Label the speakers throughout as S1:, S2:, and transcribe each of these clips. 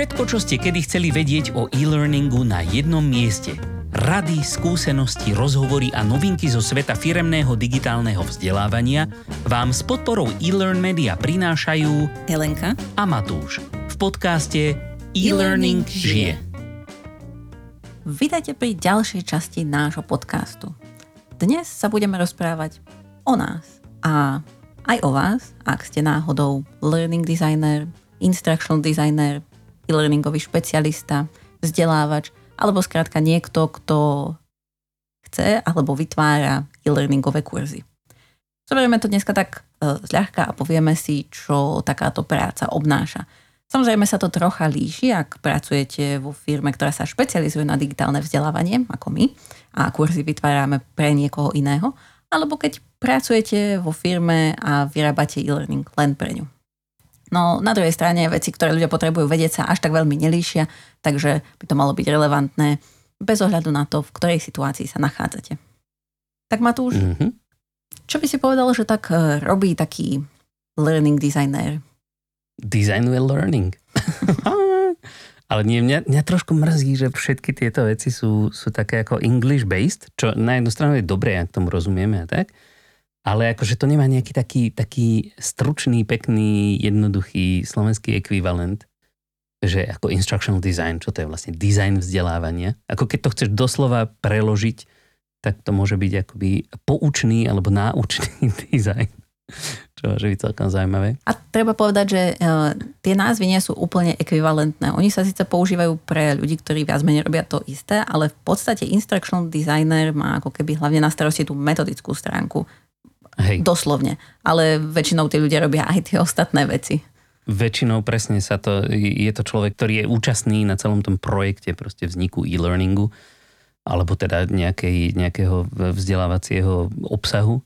S1: Všetko, čo ste kedy chceli vedieť o e-learningu na jednom mieste. Rady, skúsenosti, rozhovory a novinky zo sveta firemného digitálneho vzdelávania vám s podporou e-learn media prinášajú
S2: Helenka
S1: a Matúš v podcaste E-Learning žije.
S2: Vítajte pri ďalšej časti nášho podcastu. Dnes sa budeme rozprávať o nás a aj o vás, ak ste náhodou learning designer, instructional designer, e-learningový špecialista, vzdelávač, alebo skrátka niekto, kto chce alebo vytvára e-learningové kurzy. Zoberieme to dneska tak e, zľahka a povieme si, čo takáto práca obnáša. Samozrejme sa to trocha líši, ak pracujete vo firme, ktorá sa špecializuje na digitálne vzdelávanie, ako my, a kurzy vytvárame pre niekoho iného, alebo keď pracujete vo firme a vyrábate e-learning len pre ňu. No na druhej strane veci, ktoré ľudia potrebujú vedieť, sa až tak veľmi nelíšia, takže by to malo byť relevantné bez ohľadu na to, v ktorej situácii sa nachádzate. Tak Matúš, mm-hmm. čo by si povedal, že tak e, robí taký learning designer?
S1: Designuje learning. Ale nie, mňa, mňa trošku mrzí, že všetky tieto veci sú, sú také ako English-based, čo na jednu stranu je dobré, ak tomu rozumieme a tak, ale akože to nemá nejaký taký, taký stručný, pekný, jednoduchý slovenský ekvivalent, že ako instructional design, čo to je vlastne design vzdelávania. Ako keď to chceš doslova preložiť, tak to môže byť akoby poučný alebo náučný design. Čo môže byť celkom zaujímavé.
S2: A treba povedať, že uh, tie názvy nie sú úplne ekvivalentné. Oni sa síce používajú pre ľudí, ktorí viac menej robia to isté, ale v podstate instructional designer má ako keby hlavne na starosti tú metodickú stránku Hej. Doslovne. Ale väčšinou tí ľudia robia aj tie ostatné veci.
S1: Väčšinou presne sa to, je to človek, ktorý je účastný na celom tom projekte proste vzniku e-learningu alebo teda nejakej, nejakého vzdelávacieho obsahu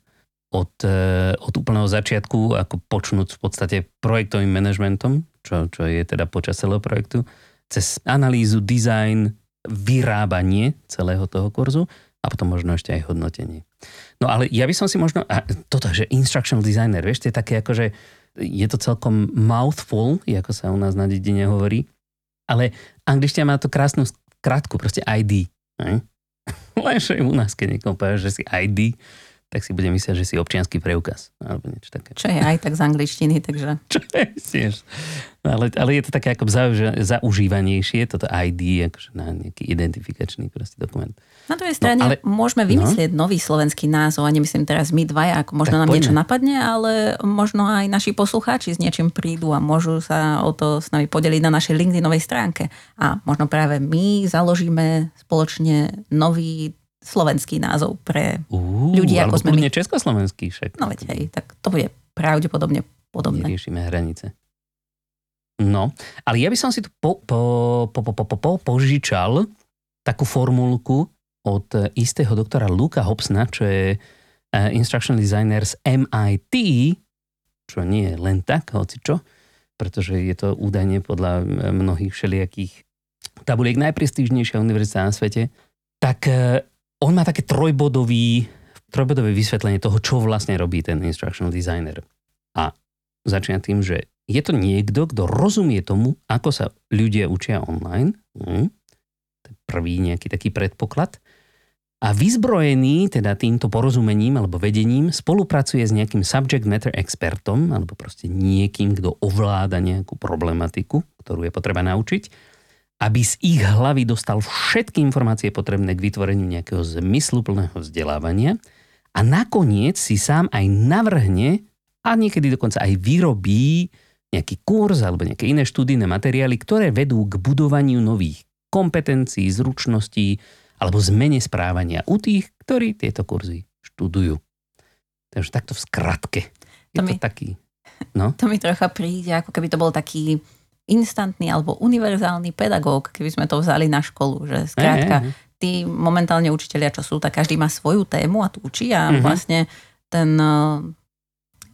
S1: od, e, od úplného začiatku, ako počnúť v podstate projektovým manažmentom, čo, čo je teda počas celého projektu, cez analýzu, design, vyrábanie celého toho kurzu a potom možno ešte aj hodnotenie. No ale ja by som si možno, a toto, že instructional designer, vieš, to je také ako, že je to celkom mouthful, ako sa u nás na dedine hovorí, ale angličtina má to krásnu krátku, proste ID. Ne? Lenže u nás, keď niekomu povie, že si ID, tak si bude myslieť, že si občianský preukaz. Alebo niečo také.
S2: Čo je aj tak z angličtiny, takže...
S1: Čo je, tiež. No, ale, ale je to také ako zaužívanejšie, toto ID, akože na nejaký identifikačný proste dokument.
S2: Na druhej strane no, ale, môžeme vymyslieť no? nový slovenský názov a nemyslím teraz my dvaja, ako možno tak nám poďme. niečo napadne, ale možno aj naši poslucháči s niečím prídu a môžu sa o to s nami podeliť na našej LinkedInovej stránke. A možno práve my založíme spoločne nový slovenský názov pre uh, ľudí, ako sme my.
S1: československý však.
S2: No veď hej, tak to bude pravdepodobne podobné.
S1: Riešime hranice. No, ale ja by som si tu po, po, po, po, po, po, po, požičal takú formulku, od istého doktora Luka Hobsna, čo je eh, instructional designer z MIT, čo nie je len tak, hoci čo, pretože je to údajne podľa eh, mnohých všelijakých tabuliek najprestížnejšia univerzita na svete, tak eh, on má také trojbodový, trojbodové vysvetlenie toho, čo vlastne robí ten instructional designer. A začína tým, že je to niekto, kto rozumie tomu, ako sa ľudia učia online. Hm, to je prvý nejaký taký predpoklad a vyzbrojený teda týmto porozumením alebo vedením spolupracuje s nejakým subject matter expertom alebo proste niekým, kto ovláda nejakú problematiku, ktorú je potreba naučiť, aby z ich hlavy dostal všetky informácie potrebné k vytvoreniu nejakého zmysluplného vzdelávania a nakoniec si sám aj navrhne a niekedy dokonca aj vyrobí nejaký kurz alebo nejaké iné študijné materiály, ktoré vedú k budovaniu nových kompetencií, zručností, alebo zmene správania u tých, ktorí tieto kurzy študujú. Takže takto v skratke. Je to, mi, to taký... No?
S2: To mi trocha príde, ako keby to bol taký instantný alebo univerzálny pedagóg, keby sme to vzali na školu. Že skrátka, tí momentálne učiteľia, čo sú, tak každý má svoju tému a tu učí a uh-huh. vlastne ten uh,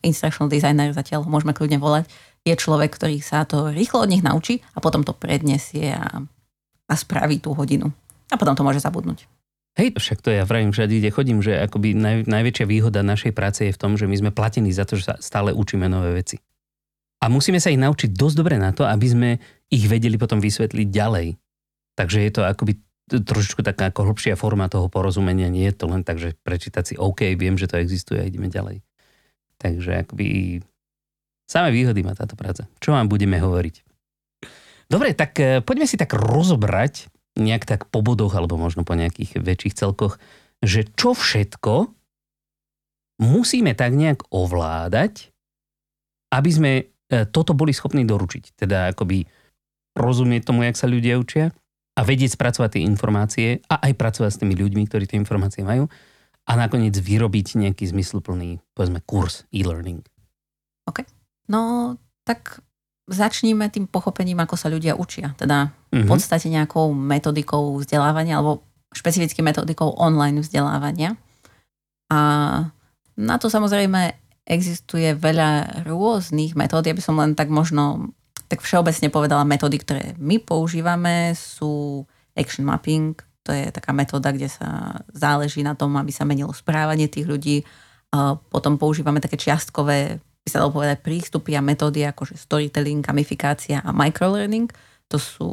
S2: instructional designer, zatiaľ ho môžeme kľudne volať, je človek, ktorý sa to rýchlo od nich naučí a potom to predniesie a, a spraví tú hodinu a potom to môže zabudnúť.
S1: Hej, však to ja vravím všade, kde chodím, že akoby naj, najväčšia výhoda našej práce je v tom, že my sme platení za to, že sa stále učíme nové veci. A musíme sa ich naučiť dosť dobre na to, aby sme ich vedeli potom vysvetliť ďalej. Takže je to akoby trošičku taká ako hlbšia forma toho porozumenia. Nie je to len tak, že prečítať si OK, viem, že to existuje a ideme ďalej. Takže akoby samé výhody má táto práca. Čo vám budeme hovoriť? Dobre, tak e, poďme si tak rozobrať nejak tak po bodoch alebo možno po nejakých väčších celkoch, že čo všetko musíme tak nejak ovládať, aby sme toto boli schopní doručiť. Teda akoby rozumieť tomu, jak sa ľudia učia, a vedieť spracovať tie informácie a aj pracovať s tými ľuďmi, ktorí tie informácie majú a nakoniec vyrobiť nejaký zmysluplný, povedzme, kurz e-learning.
S2: OK. No, tak začníme tým pochopením, ako sa ľudia učia. Teda v mhm. podstate nejakou metodikou vzdelávania alebo špecificky metodikou online vzdelávania. A na to samozrejme existuje veľa rôznych metód. Ja by som len tak možno tak všeobecne povedala, metódy, ktoré my používame, sú action mapping, to je taká metóda, kde sa záleží na tom, aby sa menilo správanie tých ľudí. Potom používame také čiastkové, by sa dalo povedať, prístupy a metódy, ako storytelling, gamifikácia a microlearning. To sú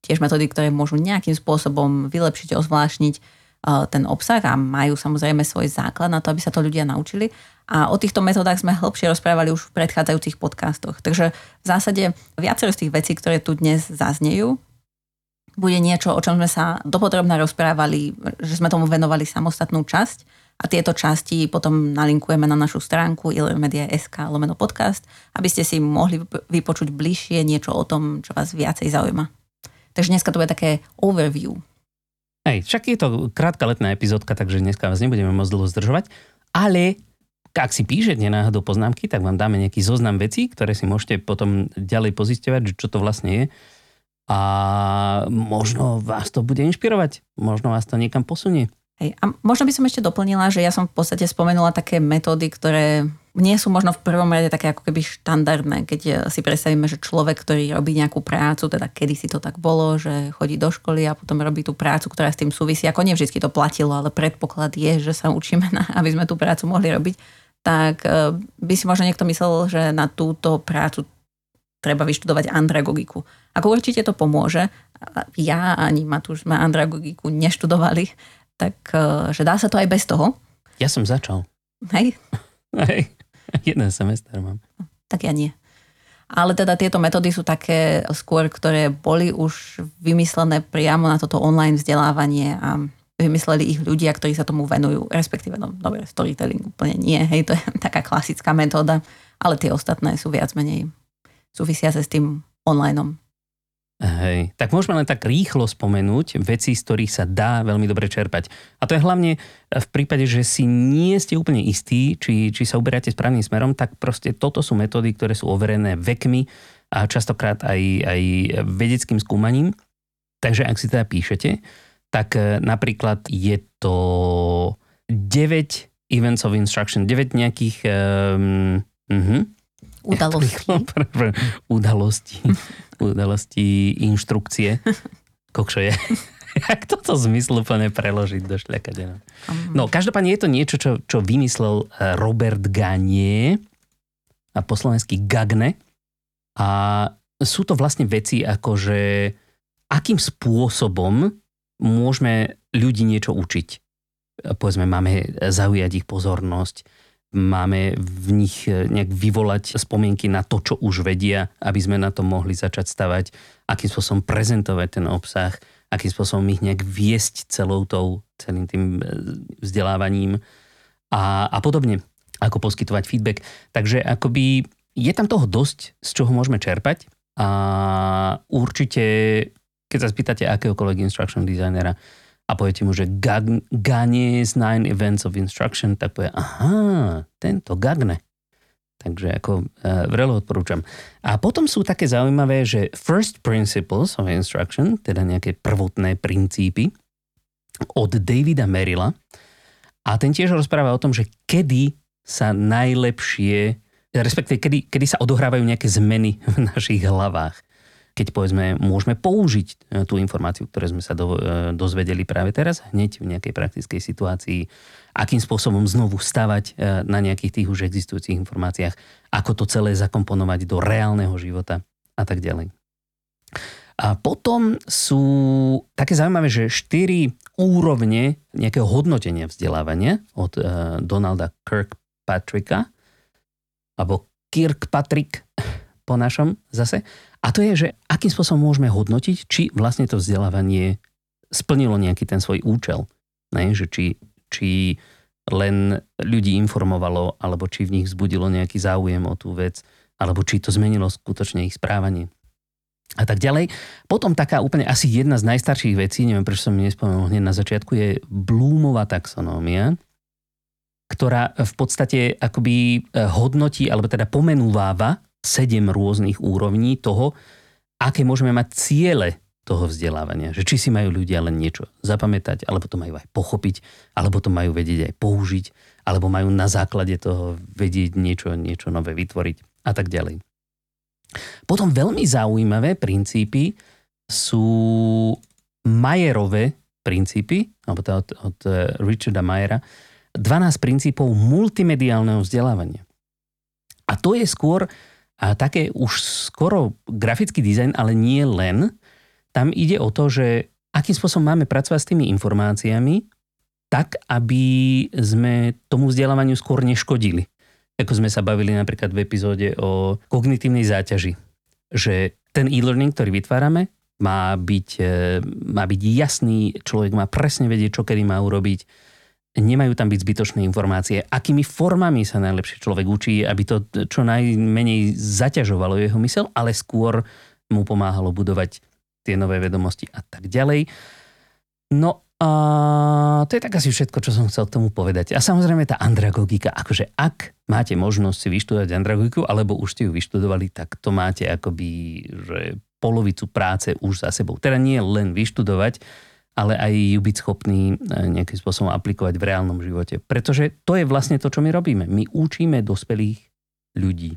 S2: tiež metódy, ktoré môžu nejakým spôsobom vylepšiť, ozvlášniť ten obsah a majú samozrejme svoj základ na to, aby sa to ľudia naučili. A o týchto metódach sme hĺbšie rozprávali už v predchádzajúcich podcastoch. Takže v zásade viacero z tých vecí, ktoré tu dnes zaznejú, bude niečo, o čom sme sa dopodrobne rozprávali, že sme tomu venovali samostatnú časť a tieto časti potom nalinkujeme na našu stránku ilmedia.sk lomeno podcast, aby ste si mohli vypočuť bližšie niečo o tom, čo vás viacej zaujíma. Takže dneska to bude také overview
S1: Hej, však je to krátka letná epizódka, takže dneska vás nebudeme môcť dlho zdržovať, ale ak si píšete náhodou poznámky, tak vám dáme nejaký zoznam vecí, ktoré si môžete potom ďalej pozisťovať, čo to vlastne je. A možno vás to bude inšpirovať, možno vás to niekam posunie.
S2: Hej, a možno by som ešte doplnila, že ja som v podstate spomenula také metódy, ktoré nie sú možno v prvom rade také ako keby štandardné, keď eh, si predstavíme, že človek, ktorý robí nejakú prácu, teda kedy si to tak bolo, že chodí do školy a potom robí tú prácu, ktorá s tým súvisí, ako nevždy to platilo, ale predpoklad je, že sa učíme, na, aby sme tú prácu mohli robiť, tak eh, by si možno niekto myslel, že na túto prácu treba vyštudovať andragogiku. Ako určite to pomôže, ja ani Matúš sme andragogiku neštudovali, tak eh, že dá sa to aj bez toho.
S1: Ja som začal.
S2: Hej?
S1: Hej, jeden semester mám.
S2: Tak ja nie. Ale teda tieto metódy sú také skôr, ktoré boli už vymyslené priamo na toto online vzdelávanie a vymysleli ich ľudia, ktorí sa tomu venujú, respektíve, no dobre, storytelling úplne nie, hej, to je taká klasická metóda, ale tie ostatné sú viac menej súvisiace s tým onlineom.
S1: Hej, tak môžeme len tak rýchlo spomenúť veci, z ktorých sa dá veľmi dobre čerpať. A to je hlavne v prípade, že si nie ste úplne istí, či, či sa uberáte správnym smerom, tak proste toto sú metódy, ktoré sú overené vekmi a častokrát aj, aj vedeckým skúmaním. Takže ak si teda píšete, tak e, napríklad je to 9 events of instruction, 9 nejakých um, uh-huh,
S2: udalostí.
S1: udalosti udalosti, inštrukcie. Kokšo je. Jak toto zmysluplne preložiť do šľakadena? No, každopádne je to niečo, čo, čo vymyslel eh, Robert Ganie a po slovensky Gagne. A sú to vlastne veci ako, že akým spôsobom môžeme ľudí niečo učiť. Povedzme, máme zaujať ich pozornosť, máme v nich e, nejak vyvolať spomienky na to, čo už vedia, aby sme na to mohli začať stavať, akým spôsobom prezentovať ten obsah, akým spôsobom ich nejak viesť celou tou, celým tým e, vzdelávaním a, a podobne, ako poskytovať feedback. Takže akoby je tam toho dosť, z čoho môžeme čerpať a určite, keď sa spýtate akéhokoľvek instruction designera, a poviete mu, že Gagne's Nine Events of Instruction, tak povie, aha, tento Gagne. Takže ako uh, vrelo odporúčam. A potom sú také zaujímavé, že First Principles of Instruction, teda nejaké prvotné princípy od Davida Merrilla. A ten tiež rozpráva o tom, že kedy sa najlepšie, respektíve kedy, kedy sa odohrávajú nejaké zmeny v našich hlavách keď povedzme môžeme použiť e, tú informáciu, ktoré sme sa do, e, dozvedeli práve teraz, hneď v nejakej praktickej situácii, akým spôsobom znovu stavať e, na nejakých tých už existujúcich informáciách, ako to celé zakomponovať do reálneho života a tak ďalej. A potom sú také zaujímavé, že štyri úrovne nejakého hodnotenia vzdelávania od Donalda Kirkpatricka, alebo Kirkpatrick po našom zase. A to je, že akým spôsobom môžeme hodnotiť, či vlastne to vzdelávanie splnilo nejaký ten svoj účel. Ne? Že či, či len ľudí informovalo, alebo či v nich vzbudilo nejaký záujem o tú vec, alebo či to zmenilo skutočne ich správanie a tak ďalej. Potom taká úplne asi jedna z najstarších vecí, neviem prečo som nespomenul hneď na začiatku, je Bloomová taxonómia, ktorá v podstate akoby e, hodnotí, alebo teda pomenúváva sedem rôznych úrovní toho, aké môžeme mať ciele toho vzdelávania. Že či si majú ľudia len niečo zapamätať, alebo to majú aj pochopiť, alebo to majú vedieť aj použiť, alebo majú na základe toho vedieť niečo, niečo nové vytvoriť a tak ďalej. Potom veľmi zaujímavé princípy sú Majerové princípy, alebo to od, od eh, Richarda Majera, 12 princípov multimediálneho vzdelávania. A to je skôr a také už skoro grafický dizajn, ale nie len. Tam ide o to, že akým spôsobom máme pracovať s tými informáciami, tak, aby sme tomu vzdelávaniu skôr neškodili ako sme sa bavili napríklad v epizóde o kognitívnej záťaži, že ten e-learning, ktorý vytvárame, má byť, e, má byť jasný, človek má presne vedieť, čo kedy má urobiť, nemajú tam byť zbytočné informácie, akými formami sa najlepšie človek učí, aby to čo najmenej zaťažovalo jeho mysel, ale skôr mu pomáhalo budovať tie nové vedomosti a tak ďalej. No a to je tak asi všetko, čo som chcel k tomu povedať. A samozrejme tá andragogika, akože ak máte možnosť si vyštudovať andragogiku, alebo už ste ju vyštudovali, tak to máte akoby že polovicu práce už za sebou. Teda nie len vyštudovať, ale aj ju byť schopný e, nejakým spôsobom aplikovať v reálnom živote. Pretože to je vlastne to, čo my robíme. My učíme dospelých ľudí.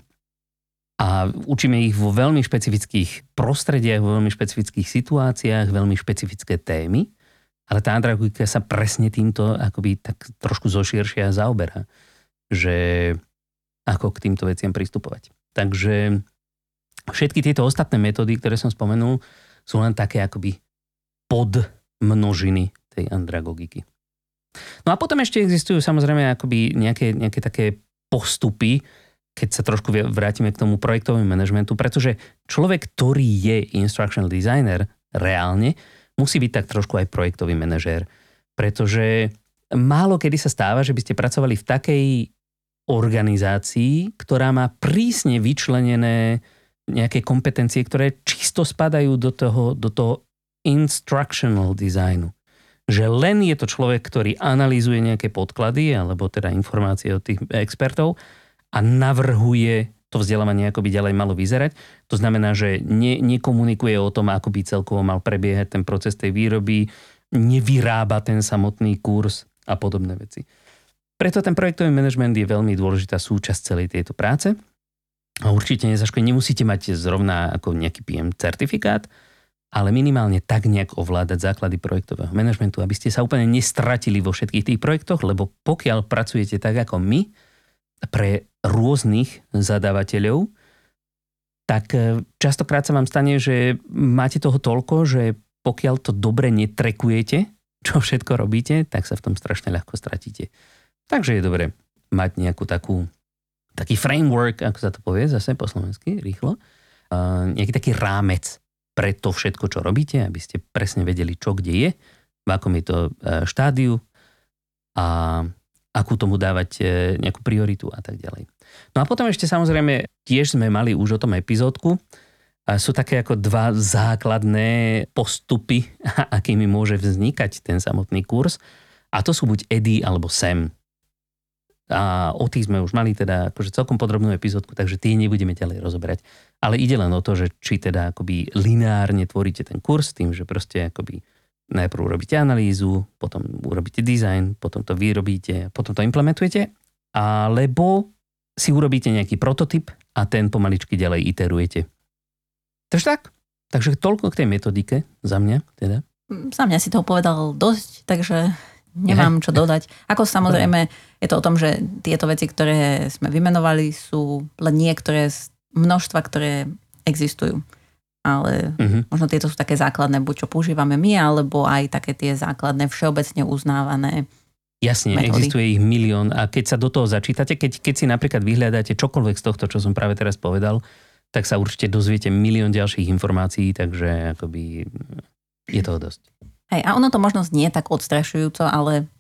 S1: A učíme ich vo veľmi špecifických prostrediach, vo veľmi špecifických situáciách, veľmi špecifické témy ale tá andragogika sa presne týmto akoby tak trošku zoširšia zaoberá, že ako k týmto veciam pristupovať. Takže všetky tieto ostatné metódy, ktoré som spomenul, sú len také akoby podmnožiny tej andragogiky. No a potom ešte existujú samozrejme akoby nejaké, nejaké také postupy, keď sa trošku vrátime k tomu projektovému manažmentu, pretože človek, ktorý je instructional designer reálne, musí byť tak trošku aj projektový manažér. Pretože málo kedy sa stáva, že by ste pracovali v takej organizácii, ktorá má prísne vyčlenené nejaké kompetencie, ktoré čisto spadajú do toho, do toho instructional designu. Že len je to človek, ktorý analýzuje nejaké podklady alebo teda informácie od tých expertov a navrhuje to vzdelávanie ako by ďalej malo vyzerať. To znamená, že ne, nekomunikuje o tom, ako by celkovo mal prebiehať ten proces tej výroby, nevyrába ten samotný kurz a podobné veci. Preto ten projektový manažment je veľmi dôležitá súčasť celej tejto práce. A určite nezaškodí, nemusíte mať zrovna ako nejaký PM certifikát, ale minimálne tak nejak ovládať základy projektového manažmentu, aby ste sa úplne nestratili vo všetkých tých projektoch, lebo pokiaľ pracujete tak ako my, pre rôznych zadávateľov, tak e, častokrát sa vám stane, že máte toho toľko, že pokiaľ to dobre netrekujete, čo všetko robíte, tak sa v tom strašne ľahko stratíte. Takže je dobre mať nejakú takú, taký framework, ako sa to povie zase po slovensky, rýchlo, nejaký taký rámec pre to všetko, čo robíte, aby ste presne vedeli, čo kde je, v akom je to e, štádiu a akú tomu dávať e, nejakú prioritu a tak ďalej. No a potom ešte samozrejme tiež sme mali už o tom epizódku. A sú také ako dva základné postupy, akými môže vznikať ten samotný kurz. A to sú buď EDI alebo SEM. A o tých sme už mali teda akože celkom podrobnú epizódku, takže tie nebudeme ďalej rozoberať. Ale ide len o to, že či teda akoby lineárne tvoríte ten kurz tým, že proste akoby najprv urobíte analýzu, potom urobíte design, potom to vyrobíte, potom to implementujete, alebo si urobíte nejaký prototyp a ten pomaličky ďalej iterujete. Takže tak. Takže toľko k tej metodike za mňa teda.
S2: Za mňa si toho povedal dosť, takže nemám čo dodať. Ako samozrejme je to o tom, že tieto veci, ktoré sme vymenovali, sú len niektoré z množstva, ktoré existujú. ale uh-huh. možno tieto sú také základné, buď čo používame my, alebo aj také tie základné všeobecne uznávané
S1: Jasne, metódy. existuje ich milión a keď sa do toho začítate, keď, keď si napríklad vyhľadáte čokoľvek z tohto, čo som práve teraz povedal, tak sa určite dozviete milión ďalších informácií, takže akoby je toho dosť.
S2: Hej, a ono to možno znie tak odstrašujúco, ale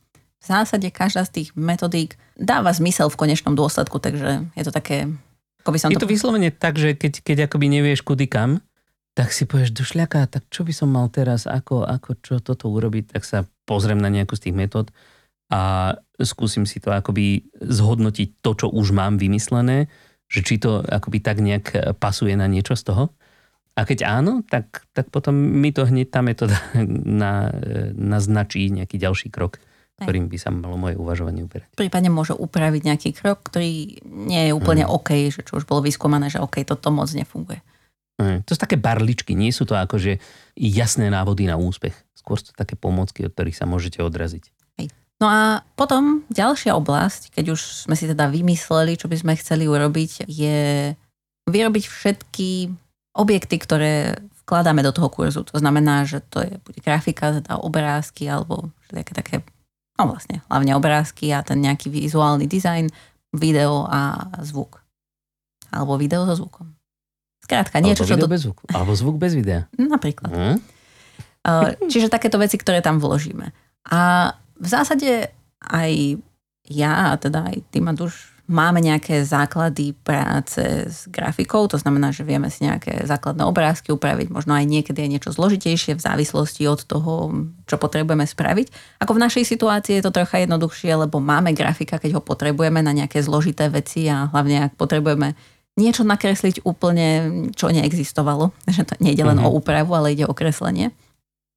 S2: v zásade každá z tých metodík dáva zmysel v konečnom dôsledku, takže je to také...
S1: Ako by som je to, to vyslovene tak, že keď, keď akoby nevieš kudy kam, tak si povieš do šľaka, tak čo by som mal teraz, ako, ako čo toto urobiť, tak sa pozriem na nejakú z tých metód a skúsim si to akoby zhodnotiť to, čo už mám vymyslené, že či to akoby tak nejak pasuje na niečo z toho. A keď áno, tak, tak potom mi to hneď tá metóda na, naznačí nejaký ďalší krok, ktorým by sa malo moje uvažovanie uberať.
S2: Prípadne môže upraviť nejaký krok, ktorý nie je úplne mm. OK, že čo už bolo vyskúmané, že OK, toto moc nefunguje.
S1: To sú také barličky, nie sú to akože jasné návody na úspech. Skôr sú to také pomocky, od ktorých sa môžete odraziť.
S2: Hej. No a potom ďalšia oblasť, keď už sme si teda vymysleli, čo by sme chceli urobiť, je vyrobiť všetky objekty, ktoré vkladáme do toho kurzu. To znamená, že to je buď grafika, teda obrázky, alebo také, také, no vlastne, hlavne obrázky a ten nejaký vizuálny dizajn, video a zvuk. Alebo video so zvukom. Skrátka, niečo,
S1: čo... Do... bez zvuku. Alebo zvuk bez videa.
S2: Napríklad. Hmm? Čiže takéto veci, ktoré tam vložíme. A v zásade aj ja, a teda aj ty, Maduš, máme nejaké základy práce s grafikou, to znamená, že vieme si nejaké základné obrázky upraviť, možno aj niekedy je niečo zložitejšie v závislosti od toho, čo potrebujeme spraviť. Ako v našej situácii je to trocha jednoduchšie, lebo máme grafika, keď ho potrebujeme na nejaké zložité veci a hlavne ak potrebujeme niečo nakresliť úplne, čo neexistovalo. Že to nejde len mm-hmm. o úpravu, ale ide o kreslenie.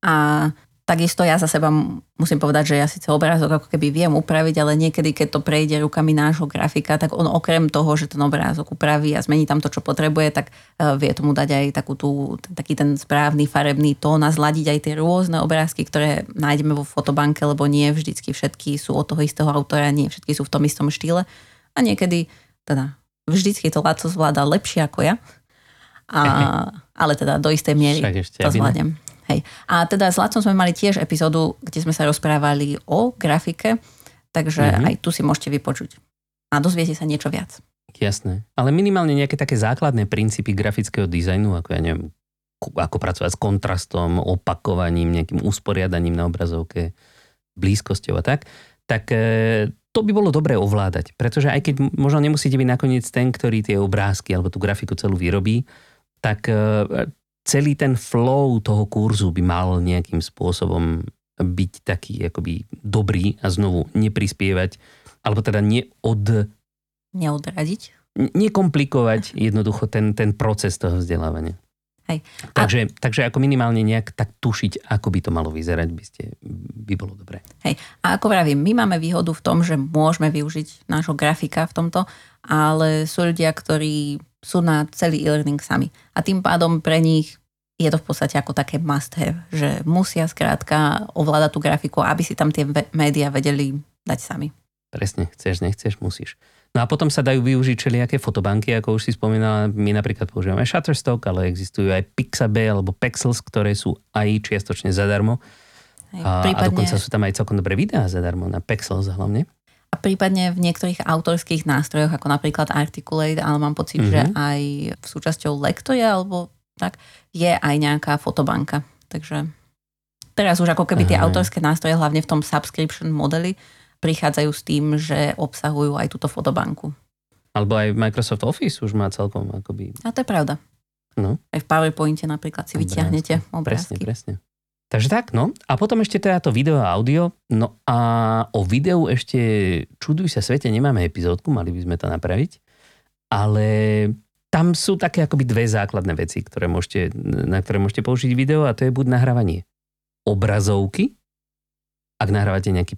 S2: A takisto ja za seba musím povedať, že ja síce obrázok ako keby viem upraviť, ale niekedy, keď to prejde rukami nášho grafika, tak on okrem toho, že ten obrázok upraví a zmení tam to, čo potrebuje, tak uh, vie tomu dať aj takú tú, taký ten správny farebný tón a zladiť aj tie rôzne obrázky, ktoré nájdeme vo fotobanke, lebo nie vždycky všetky sú od toho istého autora, nie všetky sú v tom istom štýle. A niekedy, teda vždycky to Laco zvláda lepšie ako ja. A, ale teda do istej miery to zvládnem. Hej. A teda s Lacom sme mali tiež epizódu, kde sme sa rozprávali o grafike, takže mm-hmm. aj tu si môžete vypočuť. A dozviete sa niečo viac.
S1: Jasné. Ale minimálne nejaké také základné princípy grafického dizajnu, ako ja neviem, ako pracovať s kontrastom, opakovaním, nejakým usporiadaním na obrazovke, blízkosťou a tak, tak e, to by bolo dobré ovládať, pretože aj keď možno nemusíte byť nakoniec ten, ktorý tie obrázky alebo tú grafiku celú vyrobí, tak e, celý ten flow toho kurzu by mal nejakým spôsobom byť taký akoby dobrý a znovu neprispievať, alebo teda neod...
S2: Neodradiť?
S1: Nekomplikovať jednoducho ten, ten proces toho vzdelávania. Hej. Takže, a... takže ako minimálne nejak tak tušiť, ako by to malo vyzerať, by, ste, by bolo dobré.
S2: Hej. A ako vravím, my máme výhodu v tom, že môžeme využiť nášho grafika v tomto, ale sú ľudia, ktorí sú na celý e-learning sami. A tým pádom pre nich je to v podstate ako také must have, že musia skrátka ovládať tú grafiku, aby si tam tie médiá vedeli dať sami.
S1: Presne, chceš, nechceš, musíš. No a potom sa dajú využiť všelijaké fotobanky, ako už si spomínala, my napríklad používame Shutterstock, ale existujú aj Pixabay alebo Pexels, ktoré sú aj čiastočne zadarmo. Hej, a, prípadne... a dokonca sú tam aj celkom dobré videá zadarmo, na Pexels hlavne.
S2: A prípadne v niektorých autorských nástrojoch, ako napríklad Articulate, ale mám pocit, mm-hmm. že mhm. aj v súčasťou Lectoja, alebo tak, je aj nejaká fotobanka. Takže teraz už ako keby tie autorské nástroje, hlavne v tom subscription modeli, prichádzajú s tým, že obsahujú aj túto fotobanku.
S1: Alebo aj Microsoft Office už má celkom akoby...
S2: A to je pravda. No. Aj v PowerPointe napríklad si obrázky. vyťahnete obrázky.
S1: Presne, presne. Takže tak, no. A potom ešte teda to video a audio. No a o videu ešte, čuduj sa svete, nemáme epizódku, mali by sme to napraviť. Ale tam sú také akoby dve základné veci, ktoré môžete, na ktoré môžete použiť video a to je buď nahrávanie obrazovky, ak nahrávate nejaký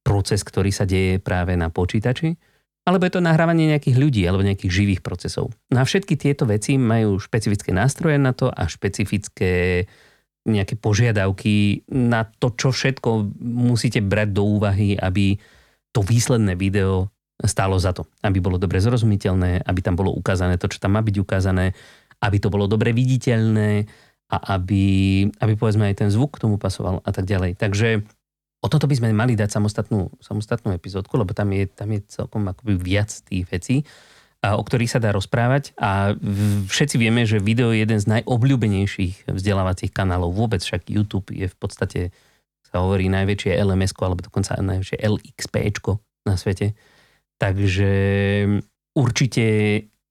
S1: proces, ktorý sa deje práve na počítači, alebo je to nahrávanie nejakých ľudí alebo nejakých živých procesov. No všetky tieto veci majú špecifické nástroje na to a špecifické nejaké požiadavky na to, čo všetko musíte brať do úvahy, aby to výsledné video stálo za to. Aby bolo dobre zrozumiteľné, aby tam bolo ukázané to, čo tam má byť ukázané, aby to bolo dobre viditeľné a aby, aby povedzme aj ten zvuk k tomu pasoval a tak ďalej. Takže o toto by sme mali dať samostatnú, samostatnú epizódku, lebo tam je, tam je celkom akoby viac tých vecí, o ktorých sa dá rozprávať a všetci vieme, že video je jeden z najobľúbenejších vzdelávacích kanálov. Vôbec však YouTube je v podstate, sa hovorí, najväčšie LMS, alebo dokonca najväčšie LXP na svete. Takže určite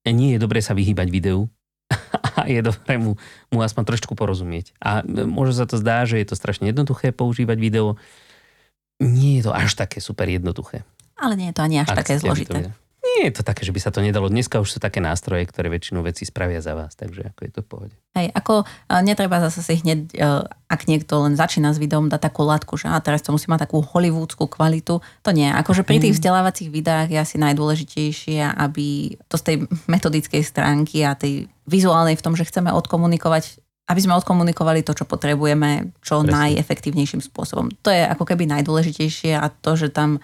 S1: nie je dobré sa vyhýbať videu a je dobré mu, mu aspoň trošku porozumieť. A možno sa to zdá, že je to strašne jednoduché používať video. Nie je to až také super jednoduché.
S2: Ale nie je to ani až Ak také zložité
S1: nie je to také, že by sa to nedalo. Dneska už sú také nástroje, ktoré väčšinu vecí spravia za vás, takže ako je to v pohode.
S2: Hej, ako e, netreba zase si hneď, e, ak niekto len začína s videom, dať takú latku, že a teraz to musí mať takú hollywoodskú kvalitu. To nie. Akože pri tých vzdelávacích videách je asi najdôležitejšie, aby to z tej metodickej stránky a tej vizuálnej v tom, že chceme odkomunikovať aby sme odkomunikovali to, čo potrebujeme, čo Presne. najefektívnejším spôsobom. To je ako keby najdôležitejšie a to, že tam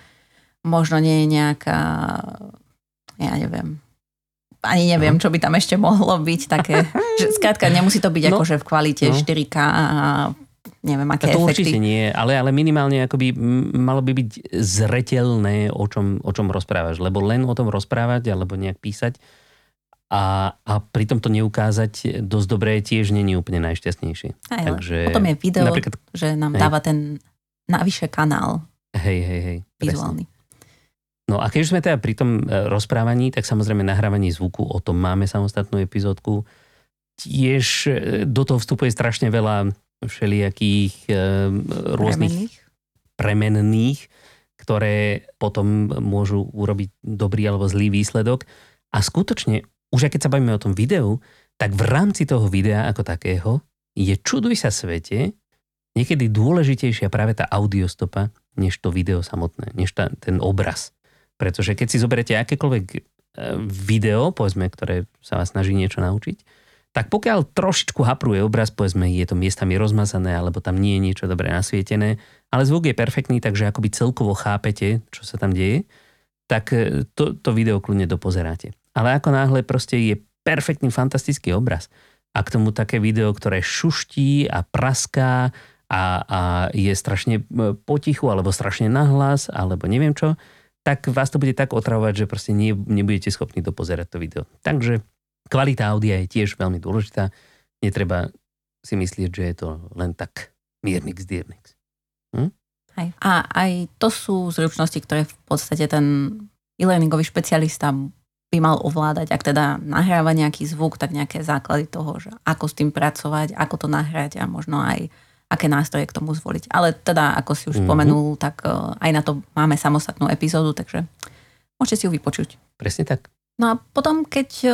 S2: možno nie je nejaká ja neviem, ani neviem, čo by tam ešte mohlo byť také, že skrátka nemusí to byť no, akože v kvalite no. 4K a neviem, aké
S1: to
S2: efekty.
S1: určite nie, ale, ale minimálne akoby malo by byť zretelné, o čom, o čom rozprávaš, lebo len o tom rozprávať alebo nejak písať a, a pritom to neukázať dosť dobré tiež je úplne najšťastnejšie.
S2: Aj, Takže, potom je video, napríklad, že nám hej. dáva ten navyše kanál.
S1: Hej, hej, hej.
S2: Vizuálny. Presne.
S1: No a keď už sme teda pri tom e, rozprávaní, tak samozrejme nahrávaní zvuku, o tom máme samostatnú epizódku. Tiež e, do toho vstupuje strašne veľa všelijakých e, rôznych premenných. premenných, ktoré potom môžu urobiť dobrý alebo zlý výsledok. A skutočne, už aj keď sa bavíme o tom videu, tak v rámci toho videa ako takého je čuduj sa svete niekedy dôležitejšia práve tá audiostopa, než to video samotné, než tá, ten obraz. Pretože keď si zoberiete akékoľvek e, video, povedzme, ktoré sa vás snaží niečo naučiť, tak pokiaľ trošičku hapruje obraz, povedzme, je to miestami rozmazané, alebo tam nie je niečo dobre nasvietené, ale zvuk je perfektný, takže akoby celkovo chápete, čo sa tam deje, tak e, to, to video kľudne dopozeráte. Ale ako náhle proste je perfektný, fantastický obraz a k tomu také video, ktoré šuští a praská a, a je strašne e, potichu, alebo strašne nahlas, alebo neviem čo, tak vás to bude tak otravovať, že proste nie, nebudete schopní dopozerať to video. Takže kvalita audia je tiež veľmi dôležitá. Netreba si myslieť, že je to len tak miernix diernix. Hm?
S2: Hej. A aj to sú zručnosti, ktoré v podstate ten e-learningový špecialista by mal ovládať, ak teda nahráva nejaký zvuk, tak nejaké základy toho, že ako s tým pracovať, ako to nahrať a možno aj aké nástroje k tomu zvoliť. Ale teda, ako si už mm-hmm. spomenul, tak e, aj na to máme samostatnú epizódu, takže môžete si ju vypočuť.
S1: Presne tak.
S2: No a potom, keď e,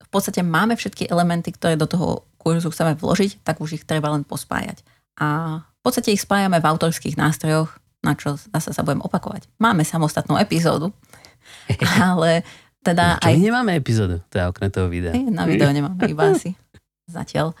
S2: v podstate máme všetky elementy, ktoré do toho kurzu chceme vložiť, tak už ich treba len pospájať. A v podstate ich spájame v autorských nástrojoch, na čo zase sa budem opakovať. Máme samostatnú epizódu, ale teda
S1: no, aj... nemáme epizódu, teda okrem toho videa.
S2: Na video nemáme, iba asi zatiaľ.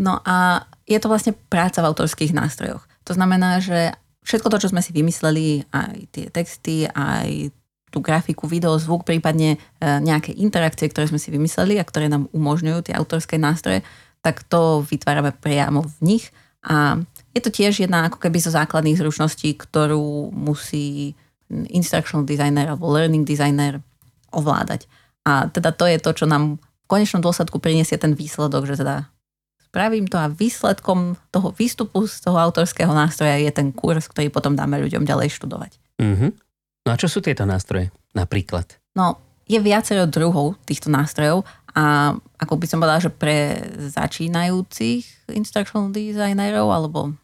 S2: No a je to vlastne práca v autorských nástrojoch. To znamená, že všetko to, čo sme si vymysleli, aj tie texty, aj tú grafiku, video, zvuk, prípadne e, nejaké interakcie, ktoré sme si vymysleli a ktoré nám umožňujú tie autorské nástroje, tak to vytvárame priamo v nich. A je to tiež jedna ako keby zo základných zručností, ktorú musí instructional designer alebo learning designer ovládať. A teda to je to, čo nám v konečnom dôsledku priniesie ten výsledok, že teda spravím to a výsledkom toho výstupu z toho autorského nástroja je ten kurz, ktorý potom dáme ľuďom ďalej študovať.
S1: Mm-hmm. No a čo sú tieto nástroje napríklad?
S2: No, je viacero druhov týchto nástrojov a ako by som povedala, že pre začínajúcich instructional designerov alebo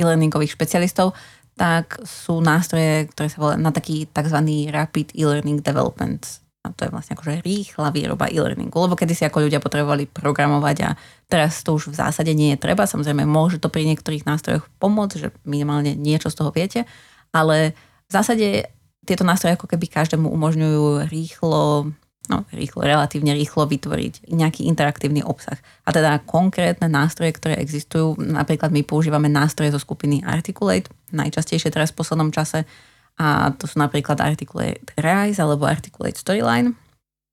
S2: e-learningových špecialistov, tak sú nástroje, ktoré sa volajú na taký tzv. rapid e-learning development a to je vlastne akože rýchla výroba e-learningu, lebo kedy si ako ľudia potrebovali programovať a teraz to už v zásade nie je treba. Samozrejme, môže to pri niektorých nástrojoch pomôcť, že minimálne niečo z toho viete, ale v zásade tieto nástroje ako keby každému umožňujú rýchlo, no rýchlo, relatívne rýchlo vytvoriť nejaký interaktívny obsah. A teda konkrétne nástroje, ktoré existujú, napríklad my používame nástroje zo skupiny Articulate, najčastejšie teraz v poslednom čase, a to sú napríklad Articulate Rise alebo Articulate Storyline.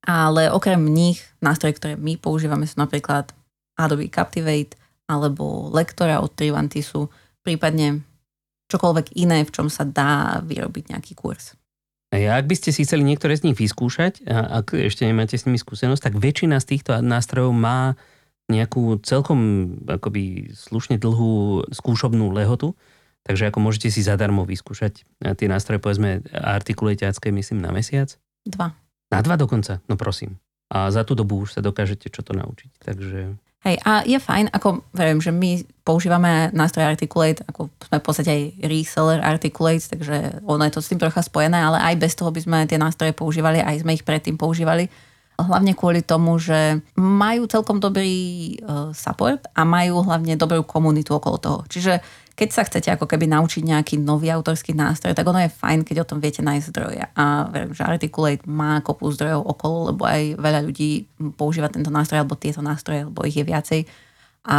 S2: Ale okrem nich, nástroje, ktoré my používame sú napríklad Adobe Captivate alebo Lektora od Trivantisu, prípadne čokoľvek iné, v čom sa dá vyrobiť nejaký kurz.
S1: A ak by ste si chceli niektoré z nich vyskúšať, a ak ešte nemáte s nimi skúsenosť, tak väčšina z týchto nástrojov má nejakú celkom akoby slušne dlhú skúšobnú lehotu, takže ako môžete si zadarmo vyskúšať tie nástroje, povedzme artikuleťácké, myslím, na mesiac.
S2: Dva.
S1: Na dva dokonca? No prosím. A za tú dobu už sa dokážete čo to naučiť, takže...
S2: Hej, a je fajn, ako verím, že my používame nástroj Articulate, ako sme v podstate aj reseller Articulate, takže ono je to s tým trocha spojené, ale aj bez toho by sme tie nástroje používali, aj sme ich predtým používali. Hlavne kvôli tomu, že majú celkom dobrý uh, support a majú hlavne dobrú komunitu okolo toho. Čiže keď sa chcete ako keby naučiť nejaký nový autorský nástroj, tak ono je fajn, keď o tom viete nájsť zdroje. A verím, že Articulate má kopu zdrojov okolo, lebo aj veľa ľudí používa tento nástroj alebo tieto nástroje, lebo ich je viacej. A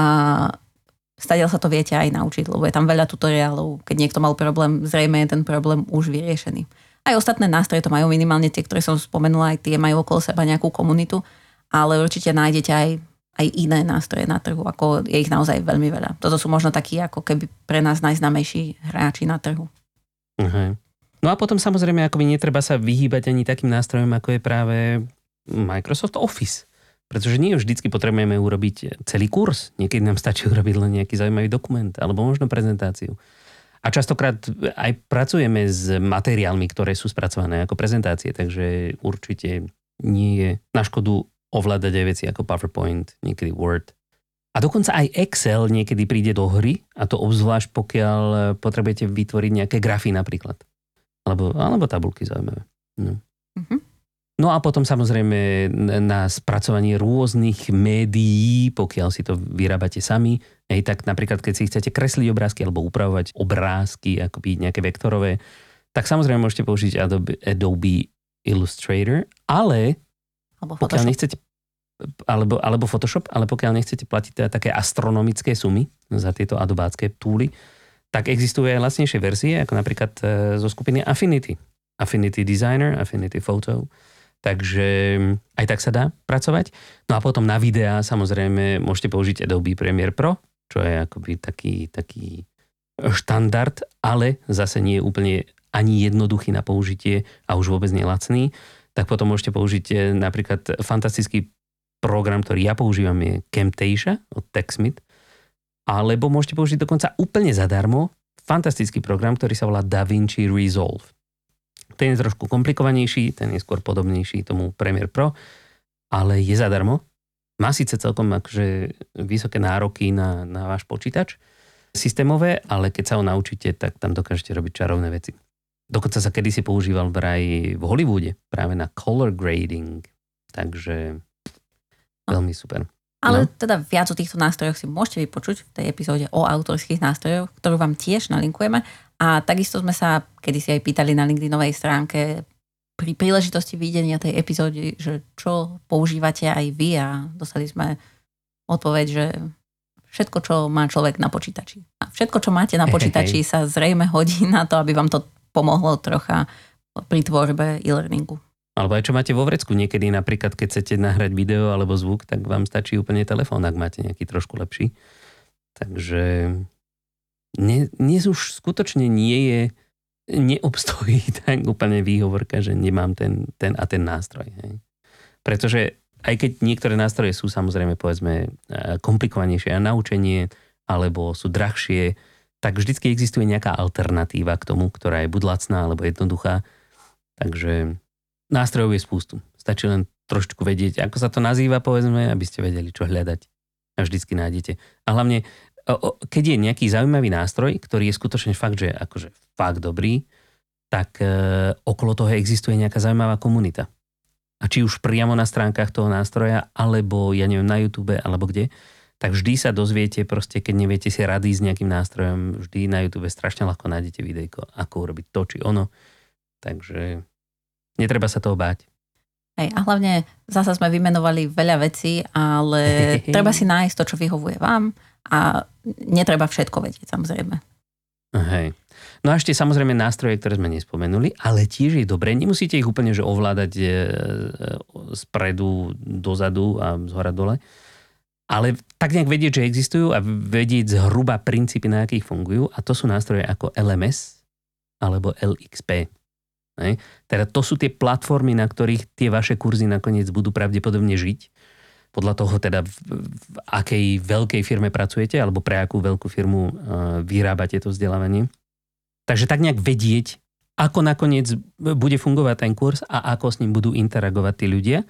S2: stadiaľ sa to viete aj naučiť, lebo je tam veľa tutoriálov. Keď niekto mal problém, zrejme je ten problém už vyriešený. Aj ostatné nástroje to majú minimálne tie, ktoré som spomenula, aj tie majú okolo seba nejakú komunitu, ale určite nájdete aj aj iné nástroje na trhu, ako je ich naozaj veľmi veľa. Toto sú možno takí ako keby pre nás najznamejší hráči na trhu.
S1: Uh-huh. No a potom samozrejme, akoby netreba sa vyhýbať ani takým nástrojom, ako je práve Microsoft Office. Pretože nie vždycky potrebujeme urobiť celý kurz. Niekedy nám stačí urobiť len nejaký zaujímavý dokument alebo možno prezentáciu. A častokrát aj pracujeme s materiálmi, ktoré sú spracované ako prezentácie, takže určite nie je na škodu ovládať aj veci ako PowerPoint, niekedy Word. A dokonca aj Excel niekedy príde do hry, a to obzvlášť pokiaľ potrebujete vytvoriť nejaké grafy napríklad. Alebo, alebo tabulky zaujímavé. No. Mm-hmm. No a potom samozrejme na spracovanie rôznych médií, pokiaľ si to vyrábate sami, hej, tak napríklad keď si chcete kresliť obrázky alebo upravovať obrázky, akoby nejaké vektorové, tak samozrejme môžete použiť Adobe, Adobe Illustrator, ale
S2: alebo
S1: pokiaľ nechcete alebo, alebo Photoshop, ale pokiaľ nechcete platiť teda také astronomické sumy za tieto adobácké túly, tak existujú aj lacnejšie verzie, ako napríklad e, zo skupiny Affinity. Affinity Designer, Affinity Photo. Takže aj tak sa dá pracovať. No a potom na videá samozrejme môžete použiť Adobe Premiere Pro, čo je akoby taký, taký štandard, ale zase nie je úplne ani jednoduchý na použitie a už vôbec nie lacný tak potom môžete použiť e, napríklad fantastický program, ktorý ja používam, je Camtasia od TechSmith, alebo môžete použiť dokonca úplne zadarmo fantastický program, ktorý sa volá DaVinci Resolve. Ten je trošku komplikovanejší, ten je skôr podobnejší tomu Premiere Pro, ale je zadarmo. Má síce celkom akože vysoké nároky na, na váš počítač systémové, ale keď sa ho naučíte, tak tam dokážete robiť čarovné veci. Dokonca sa kedysi používal vraj v Hollywoode práve na color grading. Takže veľmi super.
S2: Ale no. teda viac o týchto nástrojoch si môžete vypočuť v tej epizóde o autorských nástrojoch, ktorú vám tiež nalinkujeme. A takisto sme sa kedysi aj pýtali na LinkedInovej stránke pri príležitosti videnia tej epizódy, že čo používate aj vy a dostali sme odpoveď, že všetko, čo má človek na počítači. A všetko, čo máte na počítači, sa zrejme hodí na to, aby vám to pomohlo trocha pri tvorbe e-learningu.
S1: Alebo aj čo máte vo vrecku. Niekedy napríklad, keď chcete nahrať video alebo zvuk, tak vám stačí úplne telefón, ak máte nejaký trošku lepší. Takže dnes už skutočne nie je, neobstojí tak úplne výhovorka, že nemám ten, ten a ten nástroj. Hej. Pretože aj keď niektoré nástroje sú samozrejme povedzme eh, komplikovanejšie na naučenie, alebo sú drahšie, tak vždycky existuje nejaká alternatíva k tomu, ktorá je buď lacná alebo jednoduchá. Takže nástrojov je spústu. Stačí len trošku vedieť, ako sa to nazýva, povedzme, aby ste vedeli, čo hľadať. A vždycky nájdete. A hlavne, keď je nejaký zaujímavý nástroj, ktorý je skutočne fakt, že akože fakt dobrý, tak e, okolo toho existuje nejaká zaujímavá komunita. A či už priamo na stránkach toho nástroja, alebo ja neviem, na YouTube, alebo kde, tak vždy sa dozviete, proste keď neviete si rady s nejakým nástrojom, vždy na YouTube strašne ľahko nájdete videjko, ako urobiť to či ono. Takže netreba sa toho báť.
S2: Hej, a hlavne zasa sme vymenovali veľa vecí, ale treba si nájsť to, čo vyhovuje vám a netreba všetko vedieť, samozrejme.
S1: Hej. No a ešte samozrejme nástroje, ktoré sme nespomenuli, ale tiež je dobré, nemusíte ich úplne že ovládať e, e, spredu, dozadu a z hora dole, ale tak nejak vedieť, že existujú a vedieť zhruba princípy, na akých fungujú a to sú nástroje ako LMS alebo LXP. Ne? Teda to sú tie platformy, na ktorých tie vaše kurzy nakoniec budú pravdepodobne žiť podľa toho teda v, v akej veľkej firme pracujete alebo pre akú veľkú firmu uh, vyrábate to vzdelávanie. Takže tak nejak vedieť, ako nakoniec bude fungovať ten kurz a ako s ním budú interagovať tí ľudia,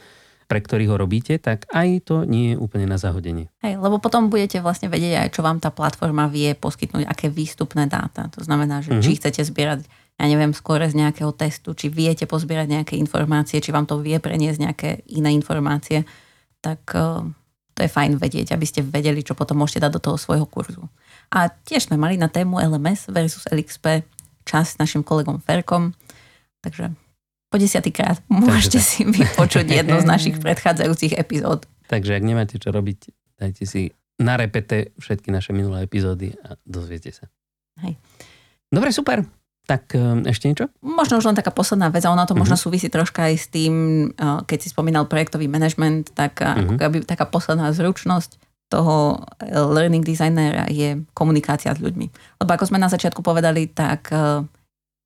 S1: pre ktorých ho robíte, tak aj to nie je úplne na zahodenie.
S2: Hej, lebo potom budete vlastne vedieť aj, čo vám tá platforma vie poskytnúť, aké výstupné dáta. To znamená, že mm-hmm. či chcete zbierať, ja neviem, skôr z nejakého testu, či viete pozbierať nejaké informácie, či vám to vie preniesť nejaké iné informácie tak eh, to je fajn vedieť, aby ste vedeli, čo potom môžete dať do toho svojho kurzu. A tiež sme mali na tému LMS versus LXP čas s našim kolegom Ferkom, takže po desiatýkrát môžete si vypočuť jednu z našich predchádzajúcich epizód.
S1: Takže ak nemáte čo robiť, dajte si na repete všetky naše minulé epizódy a dozviete sa.
S2: Hej.
S1: Dobre, super. Tak ehm, ešte niečo?
S2: Možno už len taká posledná vec a ona to mm-hmm. možno mhm. súvisí troška aj s tým, eh, keď si spomínal projektový management, tak mm-hmm. ako taká posledná zručnosť toho learning designera je komunikácia s ľuďmi. Lebo ako sme na začiatku povedali, tak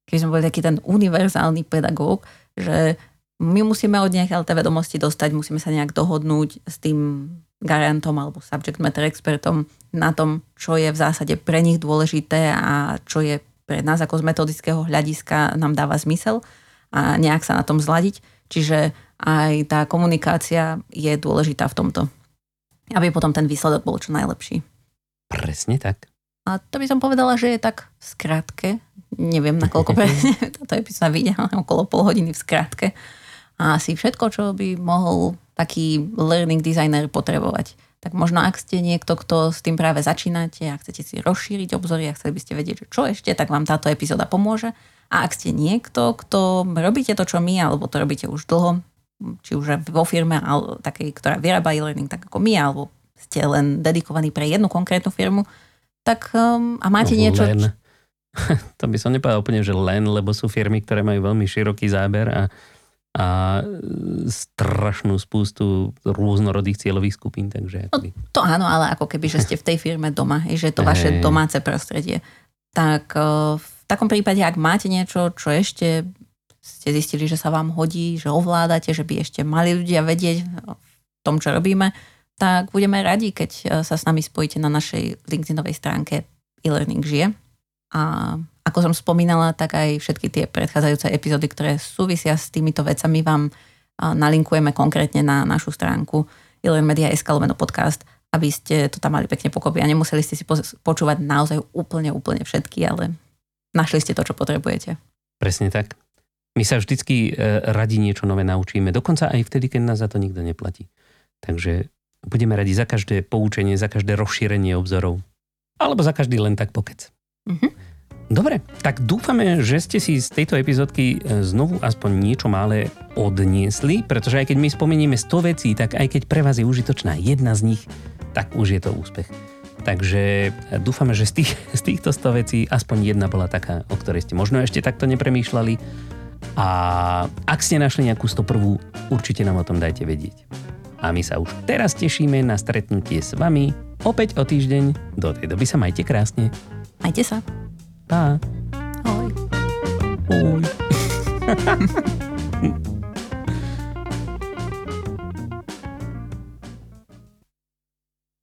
S2: keď sme boli taký ten univerzálny pedagóg, že my musíme od nejaké tie vedomosti dostať, musíme sa nejak dohodnúť s tým garantom alebo subject matter expertom na tom, čo je v zásade pre nich dôležité a čo je pre nás ako z metodického hľadiska nám dáva zmysel a nejak sa na tom zladiť. Čiže aj tá komunikácia je dôležitá v tomto, aby potom ten výsledok bol čo najlepší.
S1: Presne tak.
S2: A to by som povedala, že je tak v skratke, neviem na koľko presne táto epizóda vyjde, okolo pol hodiny v skratke. A asi všetko, čo by mohol taký learning designer potrebovať tak možno ak ste niekto, kto s tým práve začínate a chcete si rozšíriť obzory a chceli by ste vedieť, že čo ešte, tak vám táto epizóda pomôže. A ak ste niekto, kto robíte to, čo my, alebo to robíte už dlho, či už vo firme, alebo takej, ktorá vyrába e-learning tak ako my, alebo ste len dedikovaní pre jednu konkrétnu firmu, tak um, a máte no, niečo...
S1: Len. to by som nepovedal úplne, že len, lebo sú firmy, ktoré majú veľmi široký záber a a strašnú spústu rôznorodých cieľových skupín. Takže
S2: no, to áno, ale ako keby, že ste v tej firme doma, hej, že je to vaše domáce prostredie. Tak e, v takom prípade, ak máte niečo, čo ešte ste zistili, že sa vám hodí, že ovládate, že by ešte mali ľudia vedieť v tom, čo robíme, tak budeme radi, keď e, sa s nami spojíte na našej LinkedInovej stránke e-learning žije. A ako som spomínala, tak aj všetky tie predchádzajúce epizódy, ktoré súvisia s týmito vecami, vám nalinkujeme konkrétne na našu stránku Ilen Media lomeno podcast, aby ste to tam mali pekne pokopy a nemuseli ste si počúvať naozaj úplne, úplne všetky, ale našli ste to, čo potrebujete.
S1: Presne tak. My sa vždycky e, radi niečo nové naučíme, dokonca aj vtedy, keď nás za to nikto neplatí. Takže budeme radi za každé poučenie, za každé rozšírenie obzorov. Alebo za každý len tak pokec. Mm-hmm. Dobre, tak dúfame, že ste si z tejto epizódky e, znovu aspoň niečo malé odniesli, pretože aj keď my spomenieme 100 vecí, tak aj keď pre vás je užitočná jedna z nich, tak už je to úspech. Takže e, dúfame, že z, tých, z týchto 100 vecí aspoň jedna bola taká, o ktorej ste možno ešte takto nepremýšľali. A ak ste našli nejakú 101, určite nám o tom dajte vedieť. A my sa už teraz tešíme na stretnutie s vami opäť o týždeň. Do tej doby sa majte krásne.
S2: Majte sa.
S1: Pa.
S2: Ahoj.
S1: Ahoj.